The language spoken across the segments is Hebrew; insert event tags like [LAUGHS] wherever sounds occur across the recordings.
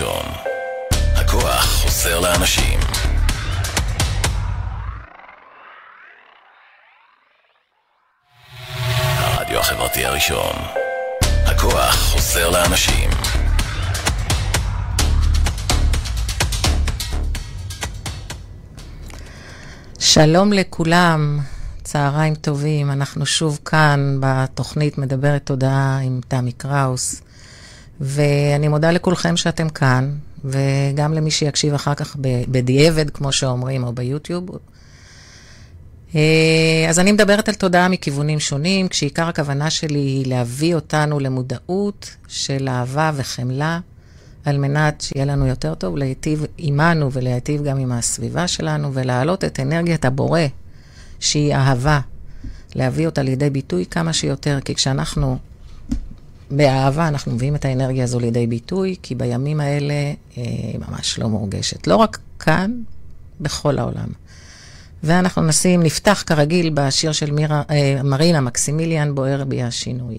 הראשון. הכוח חוסר לאנשים. הרדיו החברתי הראשון. הכוח חוסר לאנשים. שלום לכולם, צהריים טובים. אנחנו שוב כאן בתוכנית מדברת תודעה עם תמי קראוס. ואני מודה לכולכם שאתם כאן, וגם למי שיקשיב אחר כך בדיעבד, כמו שאומרים, או ביוטיוב. אה, אז אני מדברת על תודעה מכיוונים שונים, כשעיקר הכוונה שלי היא להביא אותנו למודעות של אהבה וחמלה, על מנת שיהיה לנו יותר טוב, להיטיב עימנו ולהיטיב גם עם הסביבה שלנו, ולהעלות את אנרגיית הבורא, שהיא אהבה, להביא אותה לידי ביטוי כמה שיותר, כי כשאנחנו באהבה אנחנו מביאים את האנרגיה הזו לידי ביטוי, כי בימים האלה היא אה, ממש לא מורגשת. לא רק כאן, בכל העולם. ואנחנו נשים, נפתח כרגיל בשיר של מירה, אה, מרינה מקסימיליאן, בוער בי השינוי.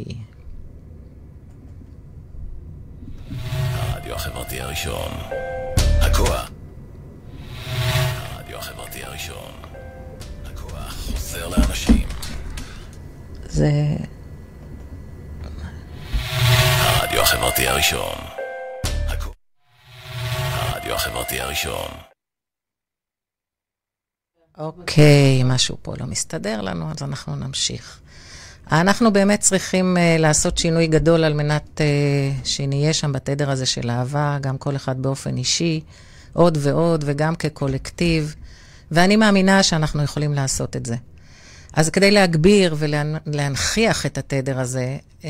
הרדיו החברתי הראשון. הכוח. הרדיו החברתי הראשון. הכוח חוזר לאנשים. זה... הרדיו החברתי הראשון. הרדיו החברתי הראשון. אוקיי, משהו פה לא מסתדר לנו, אז אנחנו נמשיך. אנחנו באמת צריכים uh, לעשות שינוי גדול על מנת uh, שנהיה שם בתדר הזה של אהבה, גם כל אחד באופן אישי, עוד ועוד, וגם כקולקטיב, ואני מאמינה שאנחנו יכולים לעשות את זה. אז כדי להגביר ולהנכיח את התדר הזה, uh,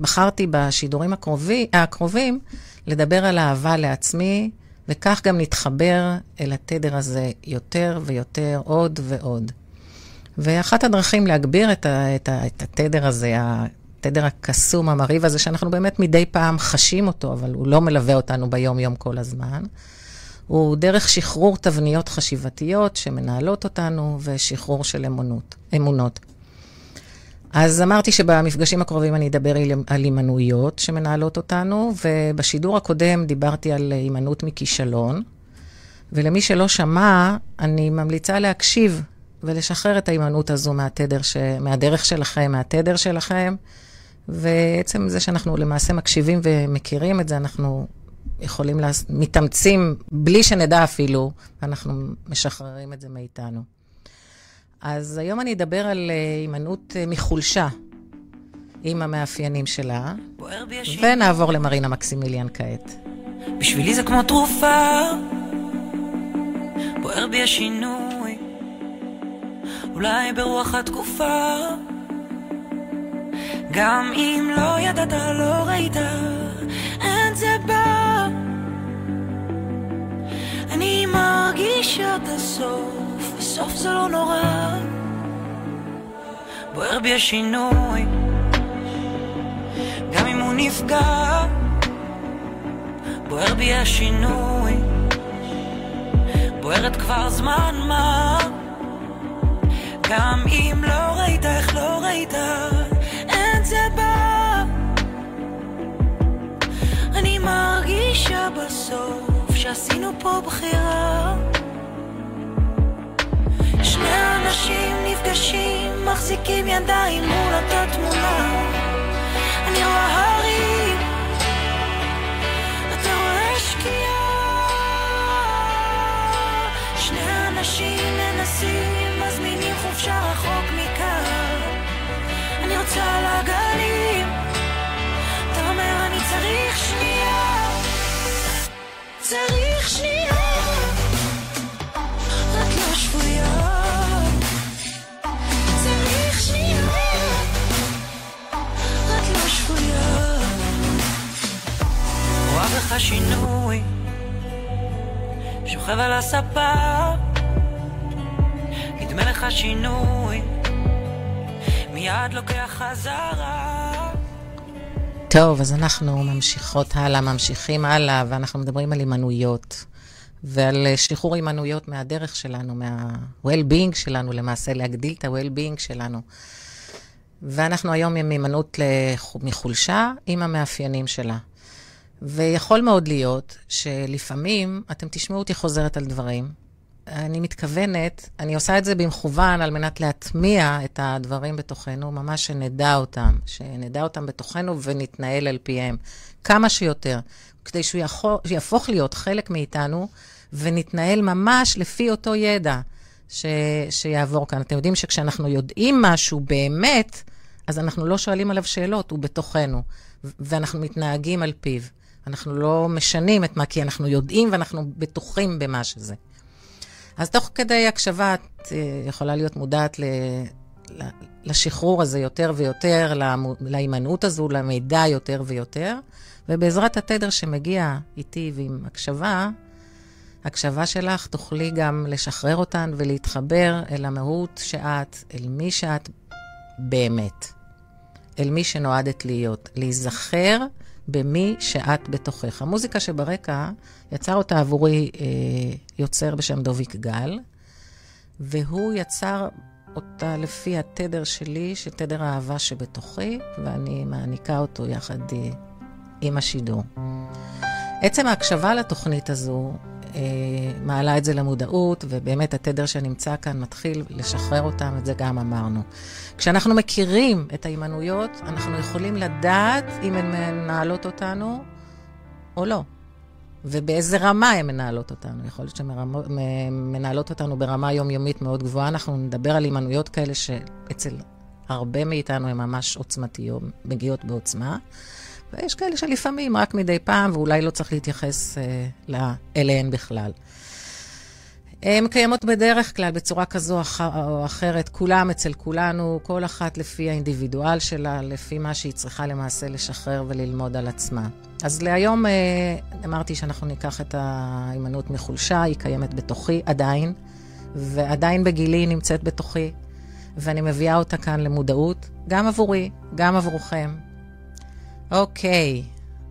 בחרתי בשידורים הקרובי, הקרובים לדבר על אהבה לעצמי, וכך גם נתחבר אל התדר הזה יותר ויותר, עוד ועוד. ואחת הדרכים להגביר את, ה, את, ה, את התדר הזה, התדר הקסום, המרהיב הזה, שאנחנו באמת מדי פעם חשים אותו, אבל הוא לא מלווה אותנו ביום-יום כל הזמן, הוא דרך שחרור תבניות חשיבתיות שמנהלות אותנו ושחרור של אמונות, אמונות. אז אמרתי שבמפגשים הקרובים אני אדבר על הימנעויות שמנהלות אותנו, ובשידור הקודם דיברתי על הימנעות מכישלון. ולמי שלא שמע, אני ממליצה להקשיב ולשחרר את ההימנעות הזו מהתדר, ש... מהדרך שלכם, מהתדר שלכם. ועצם זה שאנחנו למעשה מקשיבים ומכירים את זה, אנחנו יכולים, לה... מתאמצים בלי שנדע אפילו, ואנחנו משחררים את זה מאיתנו. אז היום אני אדבר על הימנעות מחולשה עם המאפיינים שלה, ונעבור למרינה מקסימיליאן כעת. בשבילי זה כמו תרופה, בוער בי השינוי, אולי ברוח התקופה, גם אם לא ידעת, לא ראית, אין זה לא. בוער בי השינוי, גם אם הוא נפגע, בוער בי השינוי, בוערת כבר זמן מה, גם אם לא ראית, איך לא ראית, אין זה בא. בסוף שעשינו פה בחירה. שני אנשים נפגשים, מחזיקים ידיים מול אותה תמונה. אני רואה הרים, אתה רואה שקיעה. שני אנשים מנסים, צריך שנייה. את לא שבויה. צריך שנייה. את לא שבויה. רואה בך שינוי, שוכב על הספה, נדמה לך שינוי, מיד לוקח חזרה. טוב, אז אנחנו ממשיכות הלאה, ממשיכים הלאה, ואנחנו מדברים על הימנעויות. ועל אה, שחרור הימנעויות מהדרך שלנו, מה-well-being שלנו, למעשה להגדיל את ה-well-being שלנו. ואנחנו היום עם הימנעות מחולשה עם המאפיינים שלה. ויכול מאוד להיות שלפעמים אתם תשמעו אותי חוזרת על דברים. אני מתכוונת, אני עושה את זה במכוון על מנת להטמיע את הדברים בתוכנו, ממש שנדע אותם, שנדע אותם בתוכנו ונתנהל על פיהם כמה שיותר, כדי שהוא יכול, יהפוך להיות חלק מאיתנו ונתנהל ממש לפי אותו ידע ש, שיעבור כאן. אתם יודעים שכשאנחנו יודעים משהו באמת, אז אנחנו לא שואלים עליו שאלות, הוא בתוכנו, ואנחנו מתנהגים על פיו. אנחנו לא משנים את מה, כי אנחנו יודעים ואנחנו בטוחים במה שזה. אז תוך כדי הקשבה את אה, יכולה להיות מודעת ל... לשחרור הזה יותר ויותר, להימנעות הזו, למידע יותר ויותר, ובעזרת התדר שמגיע איתי ועם הקשבה, הקשבה שלך תוכלי גם לשחרר אותן ולהתחבר אל המהות שאת, אל מי שאת באמת, אל מי שנועדת להיות, להיזכר במי שאת בתוכך. המוזיקה שברקע, יצר אותה עבורי אה, יוצר בשם דוביק גל, והוא יצר אותה לפי התדר שלי, של תדר האהבה שבתוכי, ואני מעניקה אותו יחד אה, עם השידור. עצם ההקשבה לתוכנית הזו מעלה את זה למודעות, ובאמת התדר שנמצא כאן מתחיל לשחרר אותם, את זה גם אמרנו. כשאנחנו מכירים את ההימנויות, אנחנו יכולים לדעת אם הן מנהלות אותנו או לא. ובאיזה רמה הן מנהלות אותנו. יכול להיות שהן מנהלות אותנו ברמה יומיומית מאוד גבוהה. אנחנו נדבר על הימנויות כאלה שאצל הרבה מאיתנו הן ממש עוצמתיות, מגיעות בעוצמה. ויש כאלה שלפעמים רק מדי פעם, ואולי לא צריך להתייחס אה, אליהן בכלל. הן קיימות בדרך כלל בצורה כזו או אחרת, כולם אצל כולנו, כל אחת לפי האינדיבידואל שלה, לפי מה שהיא צריכה למעשה לשחרר וללמוד על עצמה. אז להיום אה, אמרתי שאנחנו ניקח את ההימנעות מחולשה, היא קיימת בתוכי עדיין, ועדיין בגילי היא נמצאת בתוכי, ואני מביאה אותה כאן למודעות, גם עבורי, גם עבורכם. אוקיי,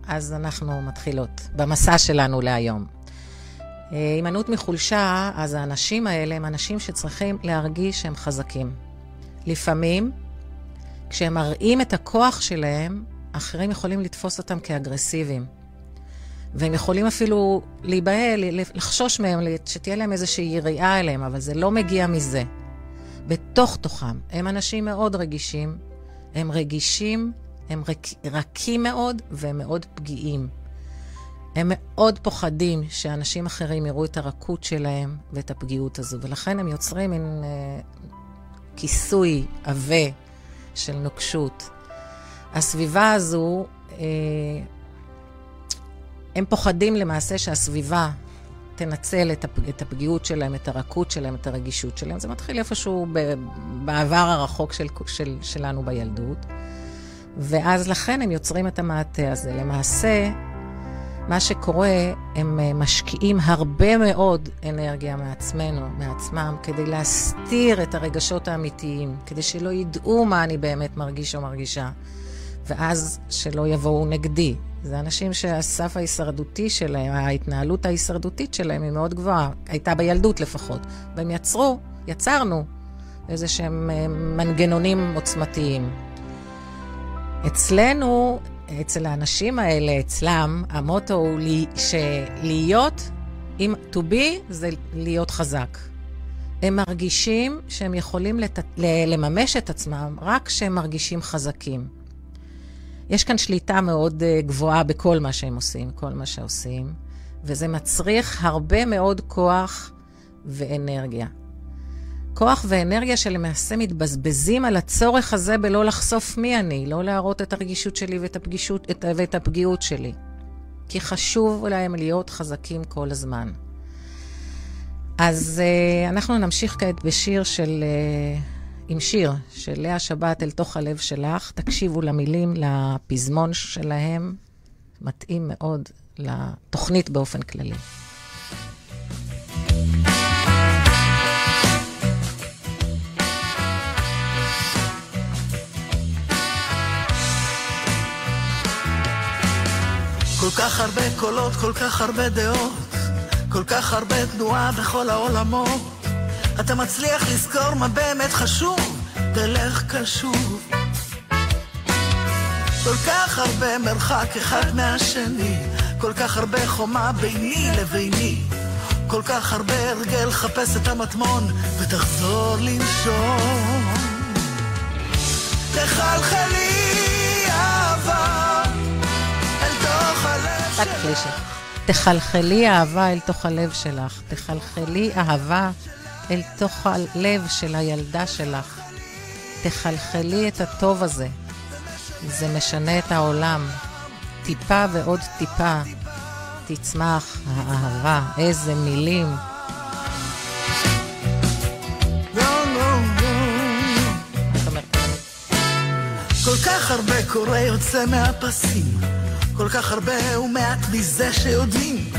אז אנחנו מתחילות במסע שלנו להיום. אה, הימנעות מחולשה, אז האנשים האלה הם אנשים שצריכים להרגיש שהם חזקים. לפעמים, כשהם מראים את הכוח שלהם, אחרים יכולים לתפוס אותם כאגרסיביים. והם יכולים אפילו להיבהל, לחשוש מהם, שתהיה להם איזושהי יריעה אליהם, אבל זה לא מגיע מזה. בתוך תוכם, הם אנשים מאוד רגישים, הם רגישים, הם רק, רכים מאוד והם מאוד פגיעים. הם מאוד פוחדים שאנשים אחרים יראו את הרכות שלהם ואת הפגיעות הזו, ולכן הם יוצרים מין אה, כיסוי עבה של נוקשות. הסביבה הזו, אה, הם פוחדים למעשה שהסביבה תנצל את, הפ, את הפגיעות שלהם, את הרכות שלהם, את הרגישות שלהם. זה מתחיל איפשהו ב, בעבר הרחוק של, של, שלנו בילדות. ואז לכן הם יוצרים את המעטה הזה. למעשה, מה שקורה, הם אה, משקיעים הרבה מאוד אנרגיה מעצמנו, מעצמם, כדי להסתיר את הרגשות האמיתיים, כדי שלא ידעו מה אני באמת מרגיש או מרגישה, ואז שלא יבואו נגדי. זה אנשים שהסף ההישרדותי שלהם, ההתנהלות ההישרדותית שלהם היא מאוד גבוהה, הייתה בילדות לפחות, והם יצרו, יצרנו איזה שהם אה, מנגנונים עוצמתיים. אצלנו אצל האנשים האלה, אצלם, המוטו הוא לי, שלהיות, אם to be זה להיות חזק. הם מרגישים שהם יכולים לת... לממש את עצמם רק כשהם מרגישים חזקים. יש כאן שליטה מאוד uh, גבוהה בכל מה שהם עושים, כל מה שעושים, וזה מצריך הרבה מאוד כוח ואנרגיה. כוח ואנרגיה שלמעשה מתבזבזים על הצורך הזה בלא לחשוף מי אני, לא להראות את הרגישות שלי ואת, הפגישות, את, ואת הפגיעות שלי. כי חשוב להם להיות חזקים כל הזמן. אז uh, אנחנו נמשיך כעת בשיר של... Uh, עם שיר של לאה שבת אל תוך הלב שלך. תקשיבו למילים, לפזמון שלהם. מתאים מאוד לתוכנית באופן כללי. כל כך הרבה קולות, כל כך הרבה דעות, כל כך הרבה תנועה בכל העולמות. אתה מצליח לזכור מה באמת חשוב, תלך קשוב. כל כך הרבה מרחק אחד מהשני, כל כך הרבה חומה ביני לביני. כל כך הרבה הרגל, חפש את המטמון ותחזור לנשום. תחלחלי רק קלישה. תחלחלי אהבה אל תוך הלב שלך. תחלחלי אהבה אל תוך הלב של הילדה שלך. תחלחלי את הטוב הזה. זה משנה את העולם. טיפה ועוד טיפה תצמח האהבה. איזה מילים. כל כך הרבה קורה יוצא מהפסים, כל כך הרבה ומעט מזה שיודעים.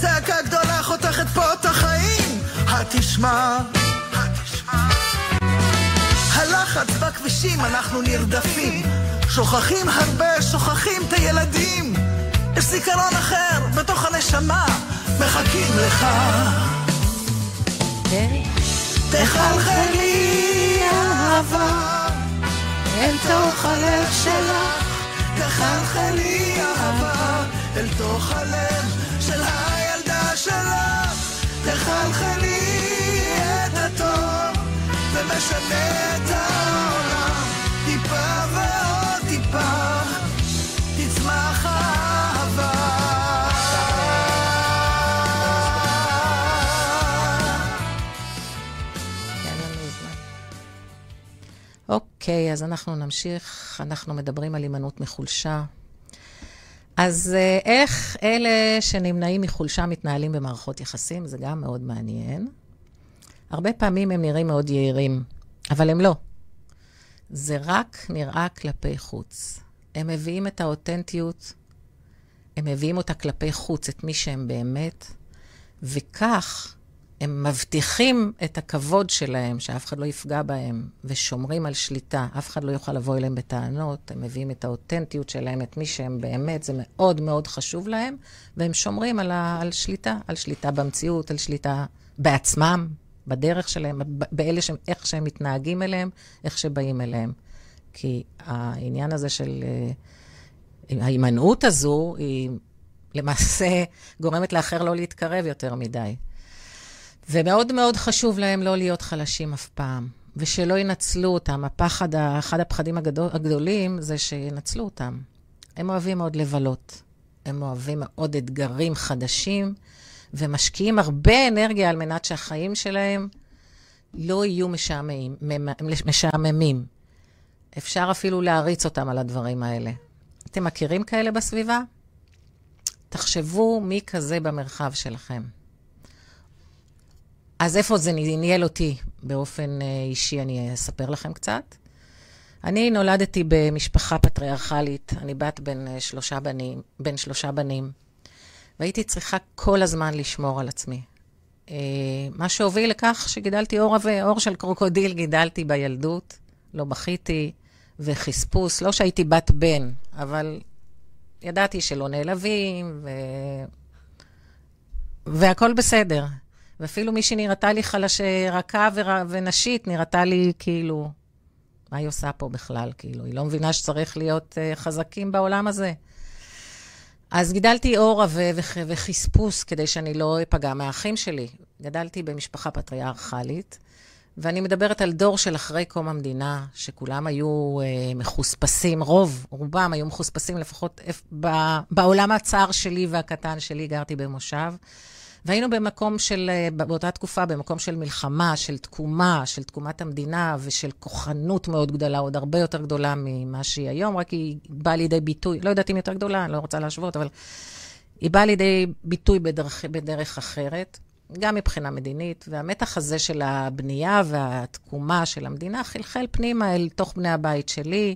צעקה גדולה חותכת פה את החיים, התשמע, התשמע. הלחץ בכבישים, אנחנו נרדפים, שוכחים הרבה, שוכחים את הילדים. יש זיכרון אחר בתוך הנשמה, מחכים לך. כן? תחלחלי אהבה אל תוך הלב שלך, תחלחלי אהבה אל תוך הלב של הילדה שלך, תחלחלי את הטוב ומשנה את העולם, טיפה ועוד טיפה אוקיי, אז אנחנו נמשיך. אנחנו מדברים על הימנעות מחולשה. אז אה, איך אלה שנמנעים מחולשה מתנהלים במערכות יחסים? זה גם מאוד מעניין. הרבה פעמים הם נראים מאוד יהירים, אבל הם לא. זה רק נראה כלפי חוץ. הם מביאים את האותנטיות, הם מביאים אותה כלפי חוץ, את מי שהם באמת, וכך הם מבטיחים את הכבוד שלהם, שאף אחד לא יפגע בהם, ושומרים על שליטה. אף אחד לא יוכל לבוא אליהם בטענות, הם מביאים את האותנטיות שלהם, את מי שהם באמת, זה מאוד מאוד חשוב להם, והם שומרים על, ה, על שליטה, על שליטה במציאות, על שליטה בעצמם, בדרך שלהם, באלה שהם, איך שהם מתנהגים אליהם, איך שבאים אליהם. כי העניין הזה של... אה, ההימנעות הזו, היא למעשה גורמת לאחר לא להתקרב יותר מדי. ומאוד מאוד חשוב להם לא להיות חלשים אף פעם, ושלא ינצלו אותם. הפחד, אחד הפחדים הגדול, הגדולים זה שינצלו אותם. הם אוהבים מאוד לבלות. הם אוהבים מאוד אתגרים חדשים, ומשקיעים הרבה אנרגיה על מנת שהחיים שלהם לא יהיו משעממים. משעממים. אפשר אפילו להריץ אותם על הדברים האלה. אתם מכירים כאלה בסביבה? תחשבו מי כזה במרחב שלכם. אז איפה זה ניהל אותי באופן אה, אישי, אני אספר לכם קצת. אני נולדתי במשפחה פטריארכלית, אני בת בין אה, שלושה בנים, בין שלושה בנים, והייתי צריכה כל הזמן לשמור על עצמי. אה, מה שהוביל לכך שגידלתי אור עבה, אור של קרוקודיל גידלתי בילדות, לא בכיתי, וחספוס, לא שהייתי בת בן, אבל ידעתי שלא נעלבים, ו... והכל בסדר. ואפילו מי שנראתה לי חלש, רכה ור... ונשית, נראתה לי כאילו, מה היא עושה פה בכלל? כאילו, היא לא מבינה שצריך להיות uh, חזקים בעולם הזה. אז גידלתי אור וח... וחספוס כדי שאני לא אפגע מהאחים שלי. גדלתי במשפחה פטריארכלית, ואני מדברת על דור של אחרי קום המדינה, שכולם היו uh, מחוספסים, רוב, רובם היו מחוספסים, לפחות ב... בעולם הצר שלי והקטן שלי, גרתי במושב. והיינו במקום של, באותה תקופה, במקום של מלחמה, של תקומה, של תקומת המדינה ושל כוחנות מאוד גדולה, עוד הרבה יותר גדולה ממה שהיא היום, רק היא באה לידי ביטוי, לא יודעת אם יותר גדולה, אני לא רוצה להשוות, אבל היא באה לידי ביטוי בדרך, בדרך אחרת, גם מבחינה מדינית, והמתח הזה של הבנייה והתקומה של המדינה חלחל פנימה אל תוך בני הבית שלי.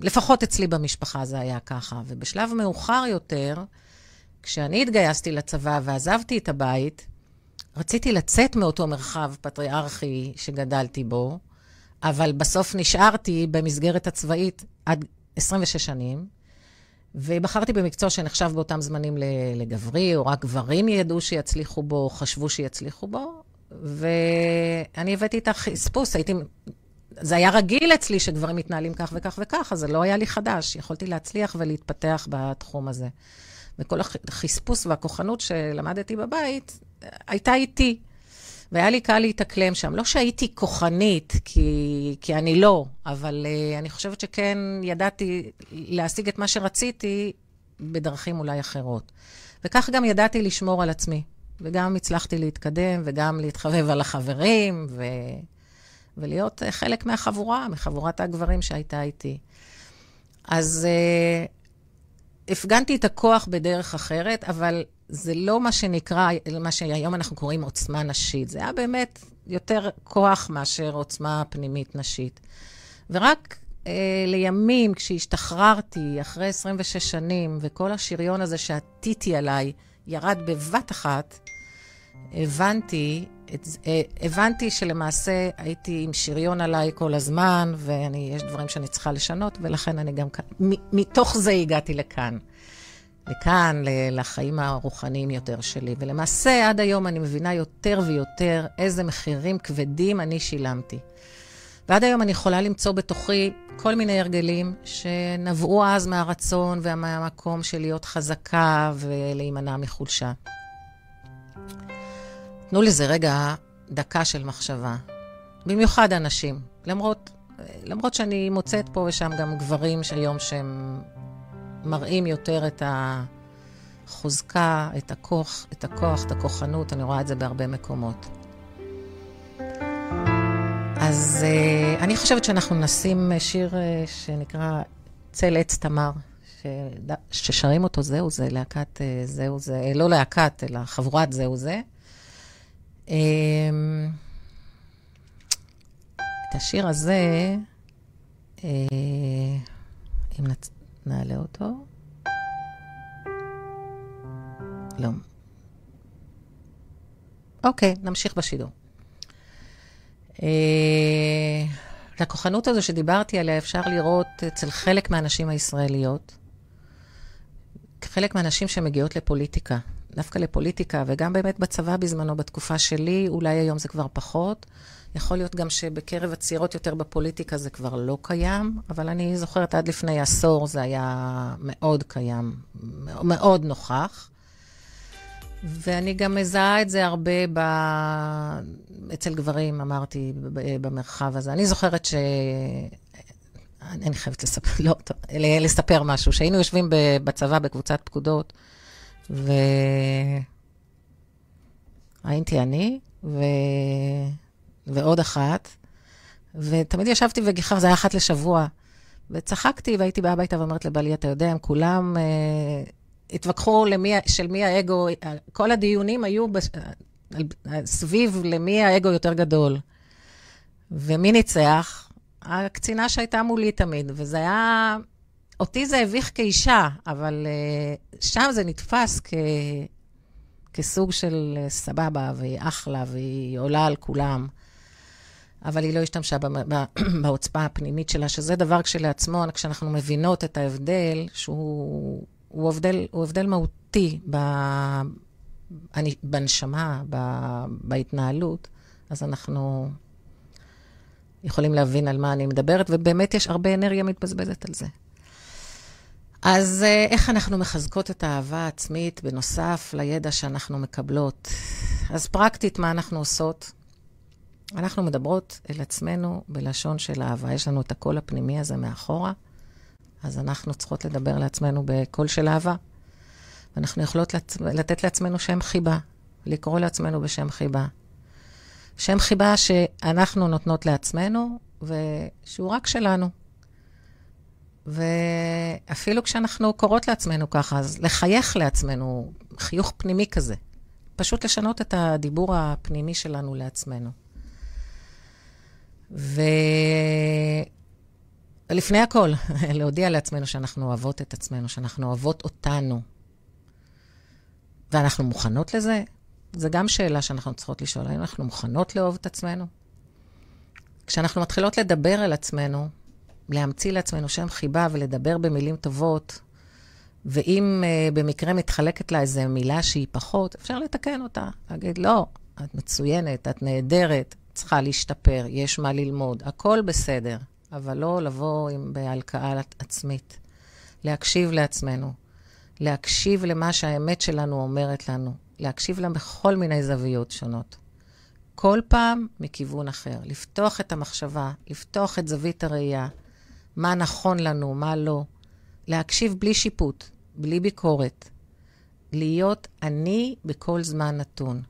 לפחות אצלי במשפחה זה היה ככה. ובשלב מאוחר יותר, כשאני התגייסתי לצבא ועזבתי את הבית, רציתי לצאת מאותו מרחב פטריארכי שגדלתי בו, אבל בסוף נשארתי במסגרת הצבאית עד 26 שנים, ובחרתי במקצוע שנחשב באותם זמנים לגברי, או רק גברים ידעו שיצליחו בו, חשבו שיצליחו בו, ואני הבאתי את החספוס, הייתי... זה היה רגיל אצלי שדברים מתנהלים כך וכך וכך, אז זה לא היה לי חדש. יכולתי להצליח ולהתפתח בתחום הזה. וכל החספוס והכוחנות שלמדתי בבית, הייתה איתי. והיה לי קל להתאקלם שם. לא שהייתי כוחנית, כי, כי אני לא, אבל uh, אני חושבת שכן ידעתי להשיג את מה שרציתי בדרכים אולי אחרות. וכך גם ידעתי לשמור על עצמי, וגם הצלחתי להתקדם, וגם להתחבב על החברים, ו... ולהיות uh, חלק מהחבורה, מחבורת הגברים שהייתה איתי. אז uh, הפגנתי את הכוח בדרך אחרת, אבל זה לא מה שנקרא, מה שהיום אנחנו קוראים עוצמה נשית. זה היה באמת יותר כוח מאשר עוצמה פנימית נשית. ורק אה, לימים, כשהשתחררתי, אחרי 26 שנים, וכל השריון הזה שעטיתי עליי ירד בבת אחת, הבנתי, את, אה, הבנתי שלמעשה הייתי עם שריון עליי כל הזמן, ויש דברים שאני צריכה לשנות, ולכן אני גם כאן, מתוך זה הגעתי לכאן. לכאן, לחיים הרוחניים יותר שלי. ולמעשה, עד היום אני מבינה יותר ויותר איזה מחירים כבדים אני שילמתי. ועד היום אני יכולה למצוא בתוכי כל מיני הרגלים שנבעו אז מהרצון ומהמקום של להיות חזקה ולהימנע מחולשה. תנו לזה רגע דקה של מחשבה. במיוחד אנשים. למרות, למרות שאני מוצאת פה ושם גם גברים שהיום שהם מראים יותר את החוזקה, את הכוח, את הכוח, את הכוחנות, אני רואה את זה בהרבה מקומות. אז uh, אני חושבת שאנחנו נשים שיר uh, שנקרא צל עץ תמר. ששרים אותו זהו זה, להקת uh, זהו זה, לא להקת, אלא חבורת זהו זה. Um, את השיר הזה, uh, אם. נעלה אותו. לא. אוקיי, נמשיך בשידור. אה, לכוחנות הזו שדיברתי עליה אפשר לראות אצל חלק מהנשים הישראליות, חלק מהנשים שמגיעות לפוליטיקה, דווקא לפוליטיקה, וגם באמת בצבא בזמנו, בתקופה שלי, אולי היום זה כבר פחות. יכול להיות גם שבקרב הצעירות יותר בפוליטיקה זה כבר לא קיים, אבל אני זוכרת עד לפני עשור זה היה מאוד קיים, מאוד נוכח. ואני גם מזהה את זה הרבה ב... אצל גברים, אמרתי, במרחב הזה. אני זוכרת ש... אני, חייבת לספר, לא, לספר משהו. שהיינו יושבים בצבא בקבוצת פקודות, והייתי אני, ו... ועוד אחת, ותמיד ישבתי וגיחר, זה היה אחת לשבוע. וצחקתי והייתי באה הביתה ואומרת לבעלי, אתה יודע, הם כולם אה, התווכחו למי, של מי האגו, כל הדיונים היו בש, סביב למי האגו יותר גדול. ומי ניצח? הקצינה שהייתה מולי תמיד, וזה היה... אותי זה הביך כאישה, אבל uh, שם זה נתפס כ... כסוג של סבבה, והיא אחלה, והיא עולה על כולם. אבל היא לא השתמשה [CLEARS THROAT] בעוצמה הפנימית שלה, שזה דבר כשלעצמו, כשאנחנו מבינות את ההבדל, שהוא הוא הבדל, הוא הבדל מהותי ב, אני, בנשמה, ב, בהתנהלות, אז אנחנו יכולים להבין על מה אני מדברת, ובאמת יש הרבה אנרגיה מתבזבזת על זה. אז אה, איך אנחנו מחזקות את האהבה העצמית בנוסף לידע שאנחנו מקבלות? אז פרקטית, מה אנחנו עושות? אנחנו מדברות אל עצמנו בלשון של אהבה. יש לנו את הקול הפנימי הזה מאחורה, אז אנחנו צריכות לדבר לעצמנו בקול של אהבה. ואנחנו יכולות לת... לתת לעצמנו שם חיבה, לקרוא לעצמנו בשם חיבה. שם חיבה שאנחנו נותנות לעצמנו, ושהוא רק שלנו. ואפילו כשאנחנו קוראות לעצמנו ככה, אז לחייך לעצמנו, חיוך פנימי כזה. פשוט לשנות את הדיבור הפנימי שלנו לעצמנו. ולפני הכל, [LAUGHS] להודיע לעצמנו שאנחנו אוהבות את עצמנו, שאנחנו אוהבות אותנו. ואנחנו מוכנות לזה? זו גם שאלה שאנחנו צריכות לשאול, האם אנחנו מוכנות לאהוב את עצמנו? כשאנחנו מתחילות לדבר על עצמנו, להמציא לעצמנו שם חיבה ולדבר במילים טובות, ואם uh, במקרה מתחלקת לה איזו מילה שהיא פחות, אפשר לתקן אותה. להגיד, לא, את מצוינת, את נהדרת, צריכה להשתפר, יש מה ללמוד, הכל בסדר, אבל לא לבוא עם בהלקאה עצמית. להקשיב לעצמנו להקשיב למה שהאמת שלנו אומרת לנו, להקשיב לה בכל מיני זוויות שונות. כל פעם מכיוון אחר, לפתוח את המחשבה, לפתוח את זווית הראייה, מה נכון לנו, מה לא, להקשיב בלי שיפוט, בלי ביקורת, להיות אני בכל זמן נתון.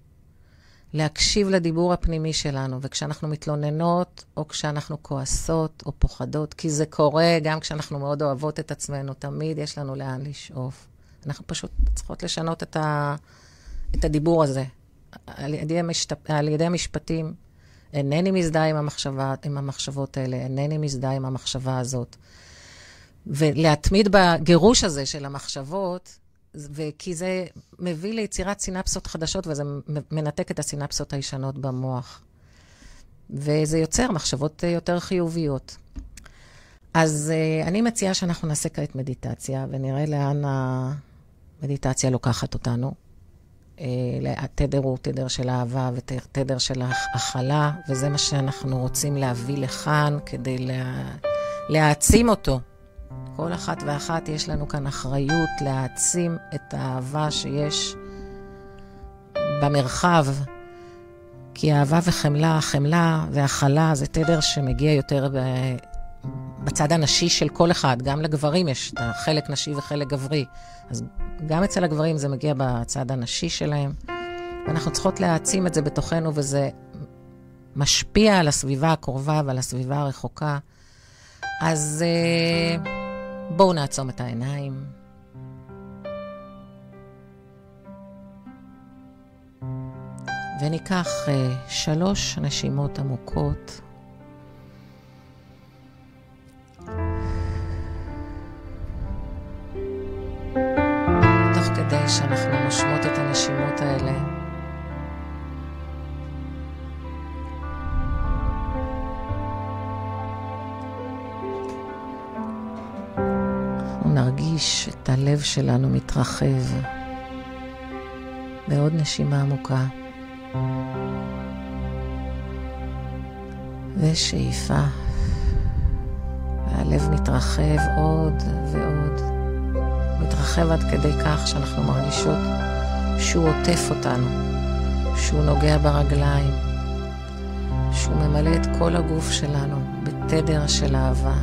להקשיב לדיבור הפנימי שלנו, וכשאנחנו מתלוננות, או כשאנחנו כועסות, או פוחדות, כי זה קורה גם כשאנחנו מאוד אוהבות את עצמנו, תמיד יש לנו לאן לשאוף. אנחנו פשוט צריכות לשנות את, ה, את הדיבור הזה. על ידי, המשת, על ידי המשפטים, אינני מזדהה עם, המחשבה, עם המחשבות האלה, אינני מזדהה עם המחשבה הזאת. ולהתמיד בגירוש הזה של המחשבות, וכי זה מביא ליצירת סינפסות חדשות, וזה מנתק את הסינפסות הישנות במוח. וזה יוצר מחשבות יותר חיוביות. אז uh, אני מציעה שאנחנו נעשה כעת מדיטציה, ונראה לאן המדיטציה לוקחת אותנו. Uh, התדר הוא תדר של אהבה ותדר של הכלה, וזה מה שאנחנו רוצים להביא לכאן כדי לה... להעצים אותו. כל אחת ואחת יש לנו כאן אחריות להעצים את האהבה שיש במרחב, כי אהבה וחמלה, חמלה והכלה זה תדר שמגיע יותר ב... בצד הנשי של כל אחד. גם לגברים יש את החלק נשי וחלק גברי. אז גם אצל הגברים זה מגיע בצד הנשי שלהם. ואנחנו צריכות להעצים את זה בתוכנו, וזה משפיע על הסביבה הקרובה ועל הסביבה הרחוקה. אז... Uh... בואו נעצום את העיניים. וניקח uh, שלוש נשימות עמוקות. שאנחנו נושמות את הנשימות האלה, נרגיש את הלב שלנו מתרחב בעוד נשימה עמוקה ושאיפה. והלב מתרחב עוד ועוד. מתרחב עד כדי כך שאנחנו מרגישות שהוא עוטף אותנו, שהוא נוגע ברגליים, שהוא ממלא את כל הגוף שלנו בתדר של אהבה.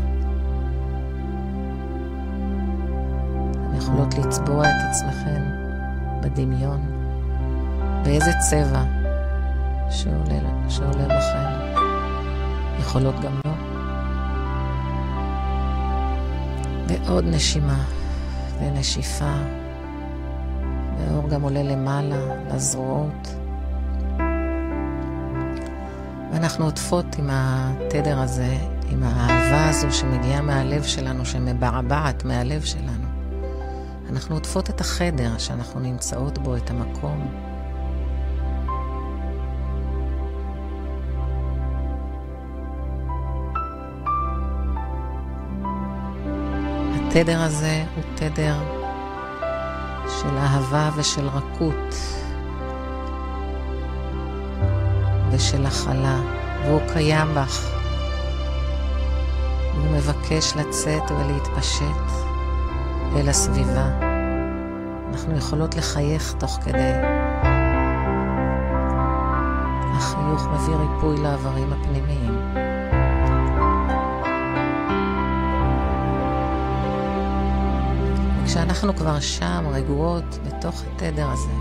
יכולות לצבוע את עצמכן בדמיון, באיזה צבע שעולה, שעולה בכם. יכולות גם לא. ועוד נשימה ונשיפה, והאור גם עולה למעלה, לזרועות. ואנחנו עוטפות עם התדר הזה, עם האהבה הזו שמגיעה מהלב שלנו, שמבעבעת מהלב שלנו. אנחנו עוטפות את החדר שאנחנו נמצאות בו, את המקום. התדר הזה הוא תדר של אהבה ושל רכות ושל הכלה, והוא קיים בך. הוא מבקש לצאת ולהתפשט. אל הסביבה. אנחנו יכולות לחייך תוך כדי. החיוך מביא ריפוי לאיברים הפנימיים. כשאנחנו כבר שם, רגועות, בתוך התדר הזה,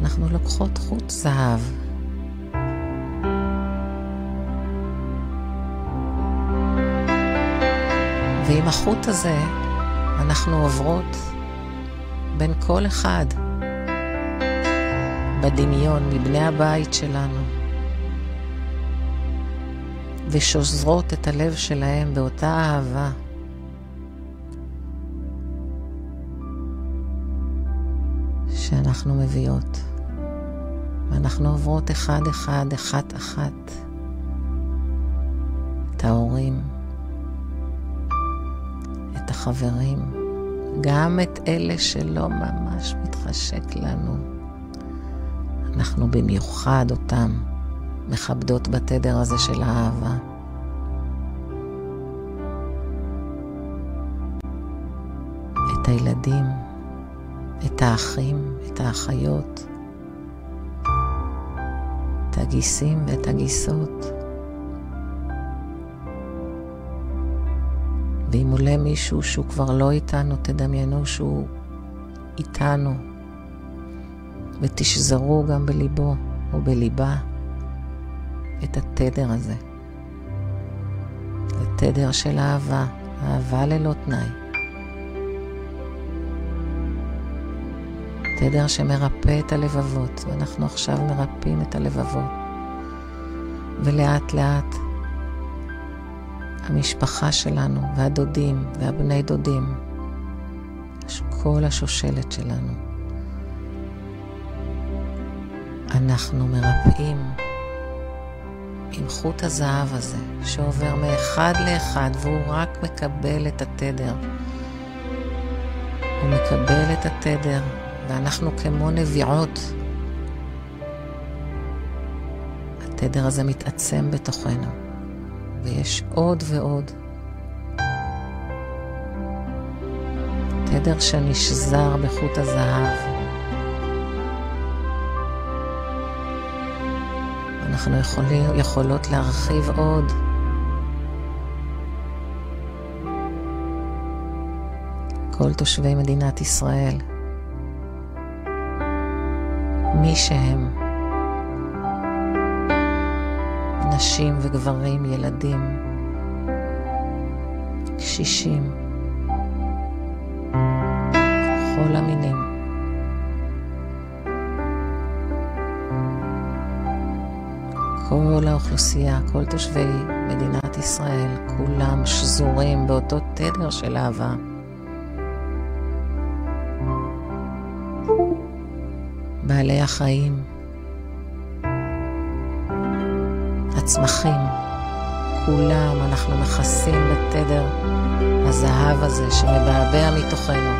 אנחנו לוקחות חוט זהב ועם החוט הזה אנחנו עוברות בין כל אחד בדמיון מבני הבית שלנו, ושוזרות את הלב שלהם באותה אהבה. שאנחנו מביאות. ואנחנו עוברות אחד-אחד, אחת-אחת, את ההורים, החברים, גם את אלה שלא ממש מתחשק לנו. אנחנו במיוחד אותם מכבדות בתדר הזה של האהבה. את הילדים, את האחים, את האחיות, את הגיסים ואת הגיסות. ואם עולה מישהו שהוא כבר לא איתנו, תדמיינו שהוא איתנו, ותשזרו גם בליבו או בליבה את התדר הזה. התדר של אהבה, אהבה ללא תנאי. תדר שמרפא את הלבבות, ואנחנו עכשיו מרפאים את הלבבות. ולאט לאט המשפחה שלנו, והדודים, והבני דודים, כל השושלת שלנו, אנחנו מרפאים עם חוט הזהב הזה, שעובר מאחד לאחד, והוא רק מקבל את התדר. הוא מקבל את התדר, ואנחנו כמו נביעות. התדר הזה מתעצם בתוכנו, ויש עוד ועוד. תדר שנשזר בחוט הזהב. אנחנו יכולים, יכולות להרחיב עוד. כל תושבי מדינת ישראל, מי שהם, נשים וגברים, ילדים, קשישים, כל המינים. כל האוכלוסייה, כל תושבי מדינת ישראל, כולם שזורים באותו תדר של אהבה. בעלי החיים, הצמחים, כולם אנחנו מכסים בתדר הזהב הזה שמבעבע מתוכנו.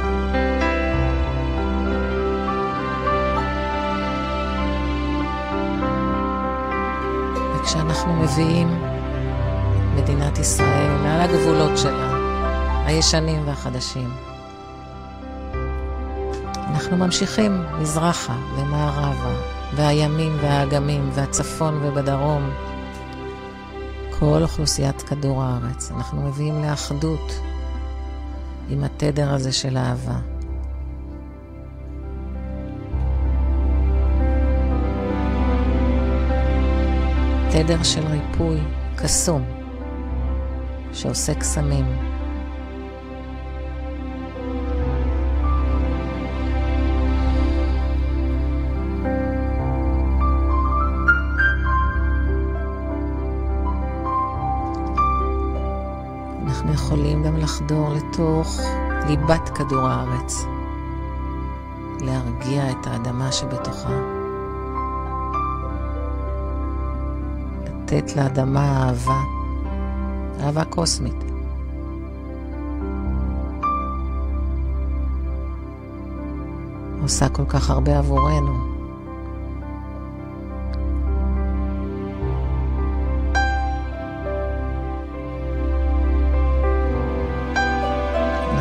כשאנחנו מביאים את מדינת ישראל מעל הגבולות שלה, הישנים והחדשים. אנחנו ממשיכים מזרחה ומערבה, והימים והאגמים, והצפון ובדרום. כל אוכלוסיית כדור הארץ, אנחנו מביאים לאחדות עם התדר הזה של אהבה. תדר של ריפוי קסום, שעושה קסמים. לחדור לתוך ליבת כדור הארץ, להרגיע את האדמה שבתוכה. לתת לאדמה אהבה, אהבה קוסמית. עושה כל כך הרבה עבורנו.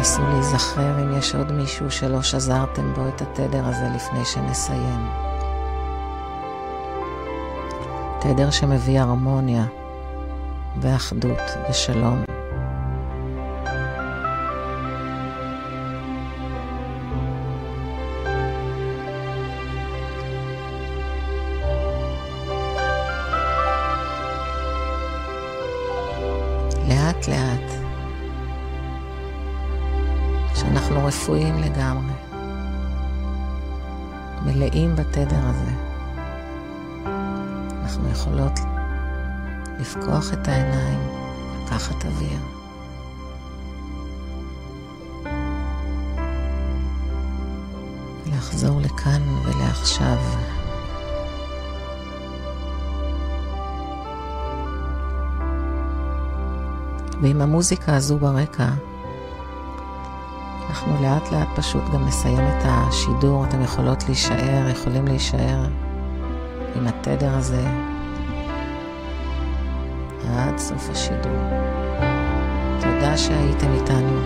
נסו להיזכר אם יש עוד מישהו שלא שזרתם בו את התדר הזה לפני שנסיים. תדר שמביא הרמוניה ואחדות ושלום. לקחת אוויר. לחזור לכאן ולעכשיו. ועם המוזיקה הזו ברקע, אנחנו לאט לאט פשוט גם נסיים את השידור. אתם יכולות להישאר, יכולים להישאר עם התדר הזה עד סוף השידור. תודה שהייתם איתנו.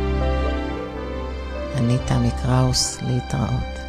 אני תמי קראוס, להתראות.